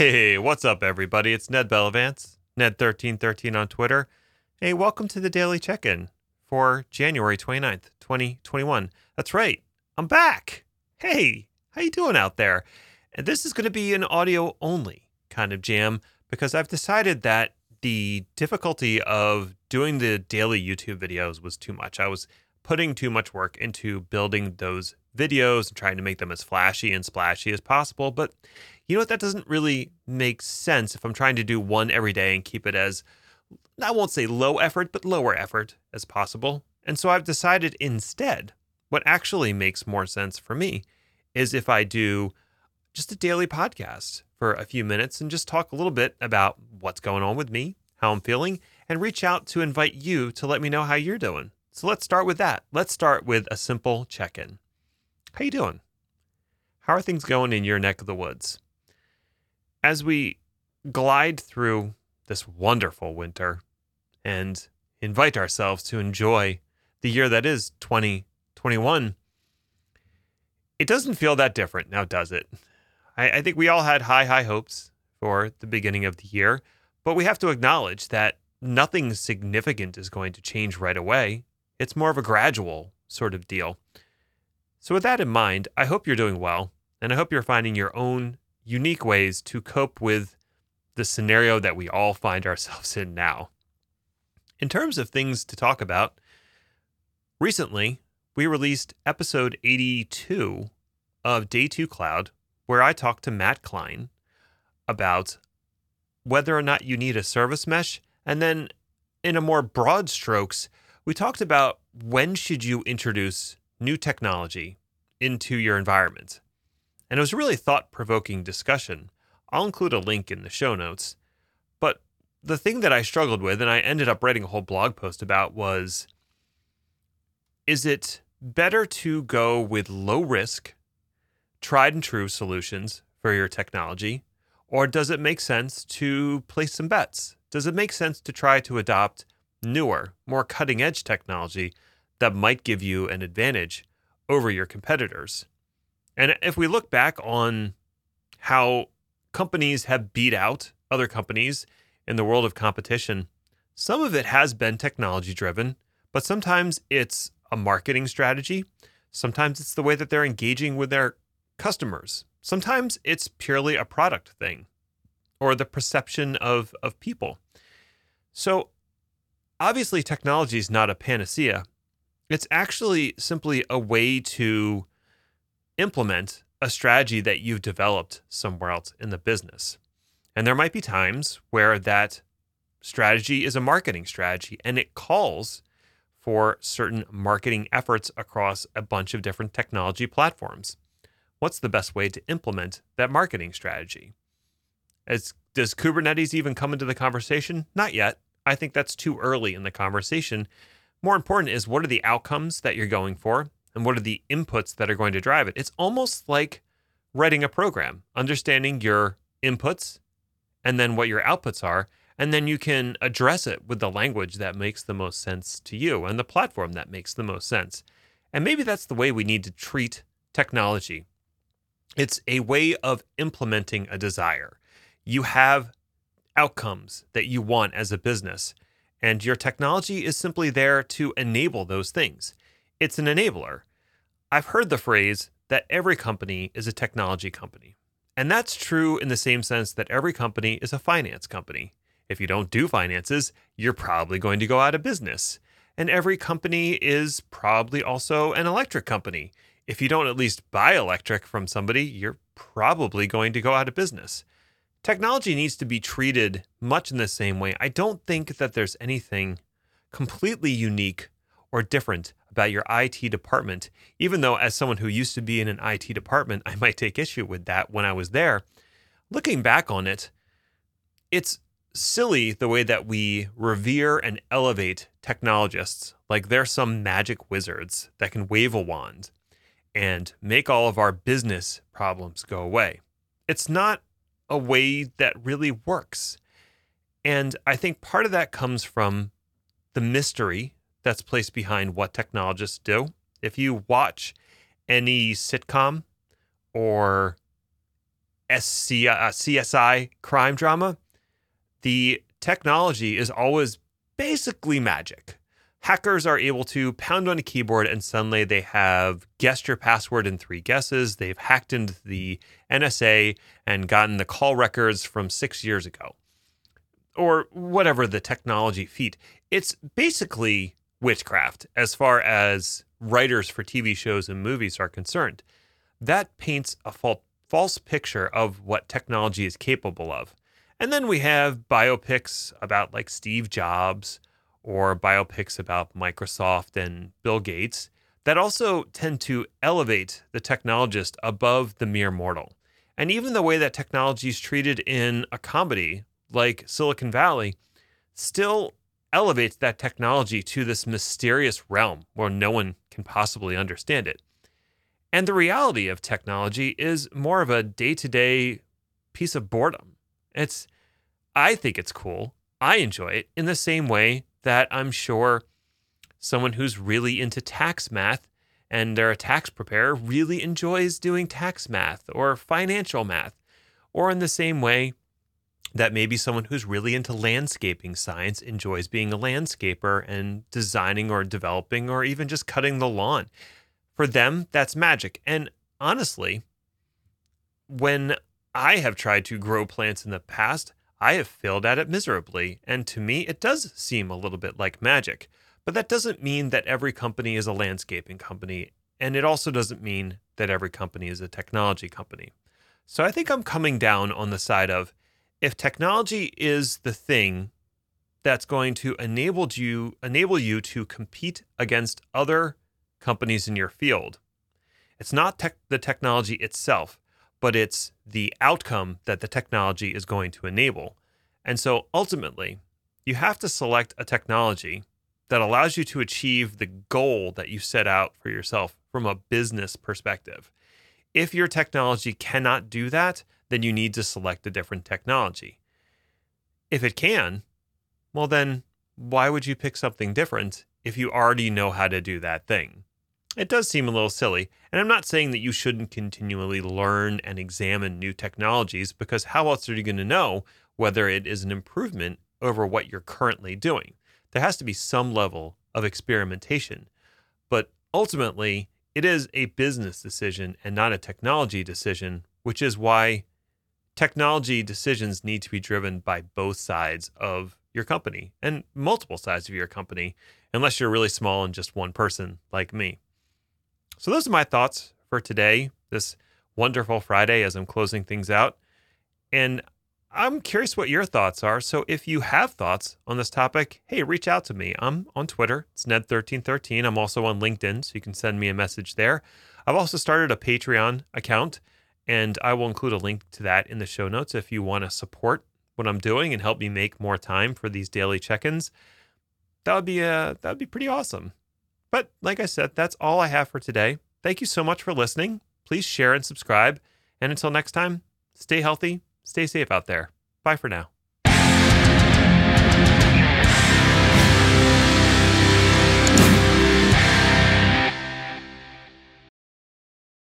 Hey, what's up, everybody? It's Ned Bellavance, Ned1313 on Twitter. Hey, welcome to the Daily Check In for January 29th, 2021. That's right, I'm back. Hey, how you doing out there? And this is going to be an audio only kind of jam because I've decided that the difficulty of doing the daily YouTube videos was too much. I was putting too much work into building those videos and trying to make them as flashy and splashy as possible. But you know what? That doesn't really make sense if I'm trying to do one every day and keep it as, I won't say low effort, but lower effort as possible. And so I've decided instead, what actually makes more sense for me is if I do just a daily podcast for a few minutes and just talk a little bit about what's going on with me, how I'm feeling, and reach out to invite you to let me know how you're doing. So let's start with that. Let's start with a simple check-in. How you doing? How are things going in your neck of the woods? As we glide through this wonderful winter and invite ourselves to enjoy the year that is 2021, it doesn't feel that different now, does it? I, I think we all had high, high hopes for the beginning of the year, but we have to acknowledge that nothing significant is going to change right away. It's more of a gradual sort of deal. So, with that in mind, I hope you're doing well, and I hope you're finding your own unique ways to cope with the scenario that we all find ourselves in now. In terms of things to talk about, recently we released episode 82 of Day 2 Cloud, where I talked to Matt Klein about whether or not you need a service mesh. And then, in a more broad strokes, we talked about when should you introduce new technology into your environment. And it was a really thought provoking discussion. I'll include a link in the show notes. But the thing that I struggled with, and I ended up writing a whole blog post about, was is it better to go with low risk, tried and true solutions for your technology? Or does it make sense to place some bets? Does it make sense to try to adopt newer, more cutting edge technology that might give you an advantage over your competitors? And if we look back on how companies have beat out other companies in the world of competition, some of it has been technology driven, but sometimes it's a marketing strategy. Sometimes it's the way that they're engaging with their customers. Sometimes it's purely a product thing or the perception of, of people. So, obviously, technology is not a panacea. It's actually simply a way to implement a strategy that you've developed somewhere else in the business. And there might be times where that strategy is a marketing strategy and it calls for certain marketing efforts across a bunch of different technology platforms what's the best way to implement that marketing strategy? As, does Kubernetes even come into the conversation? Not yet. I think that's too early in the conversation. More important is what are the outcomes that you're going for and what are the inputs that are going to drive it? It's almost like writing a program, understanding your inputs and then what your outputs are. And then you can address it with the language that makes the most sense to you and the platform that makes the most sense. And maybe that's the way we need to treat technology it's a way of implementing a desire. You have outcomes that you want as a business, and your technology is simply there to enable those things. It's an enabler. I've heard the phrase that every company is a technology company. And that's true in the same sense that every company is a finance company. If you don't do finances, you're probably going to go out of business. And every company is probably also an electric company if you don't at least buy electric from somebody, you're probably going to go out of business. Technology needs to be treated much in the same way. I don't think that there's anything completely unique or different about your IT department, even though, as someone who used to be in an IT department, I might take issue with that when I was there. Looking back on it, it's silly the way that we revere and elevate technologists like they're some magic wizards that can wave a wand and make all of our business problems go away. It's not a way that really works. And I think part of that comes from the mystery that's placed behind what technologists do. If you watch any sitcom or SC, uh, CSI crime drama, the technology is always basically magic. Hackers are able to pound on a keyboard and suddenly they have guessed your password in three guesses. They've hacked into the NSA and gotten the call records from six years ago or whatever the technology feat. It's basically witchcraft as far as writers for TV shows and movies are concerned. That paints a false picture of what technology is capable of. And then we have biopics about like Steve Jobs or biopics about Microsoft and Bill Gates that also tend to elevate the technologist above the mere mortal. And even the way that technology is treated in a comedy like Silicon Valley still elevates that technology to this mysterious realm where no one can possibly understand it. And the reality of technology is more of a day to day piece of boredom. It's, I think it's cool. I enjoy it in the same way that I'm sure someone who's really into tax math and they're a tax preparer really enjoys doing tax math or financial math. Or in the same way that maybe someone who's really into landscaping science enjoys being a landscaper and designing or developing or even just cutting the lawn. For them, that's magic. And honestly, when I have tried to grow plants in the past, I have failed at it miserably. And to me, it does seem a little bit like magic. But that doesn't mean that every company is a landscaping company. And it also doesn't mean that every company is a technology company. So I think I'm coming down on the side of if technology is the thing that's going to enable you enable you to compete against other companies in your field, it's not tech, the technology itself, but it's the outcome that the technology is going to enable. And so ultimately, you have to select a technology that allows you to achieve the goal that you set out for yourself from a business perspective. If your technology cannot do that, then you need to select a different technology. If it can, well, then why would you pick something different if you already know how to do that thing? It does seem a little silly, and I'm not saying that you shouldn't continually learn and examine new technologies because how else are you going to know whether it is an improvement over what you're currently doing? There has to be some level of experimentation, but ultimately, it is a business decision and not a technology decision, which is why technology decisions need to be driven by both sides of your company and multiple sides of your company, unless you're really small and just one person like me. So, those are my thoughts for today, this wonderful Friday as I'm closing things out. And I'm curious what your thoughts are. So, if you have thoughts on this topic, hey, reach out to me. I'm on Twitter, it's Ned1313. I'm also on LinkedIn, so you can send me a message there. I've also started a Patreon account and I will include a link to that in the show notes if you want to support what I'm doing and help me make more time for these daily check-ins. That would be uh, that would be pretty awesome. But like I said, that's all I have for today. Thank you so much for listening. Please share and subscribe. And until next time, stay healthy, stay safe out there. Bye for now.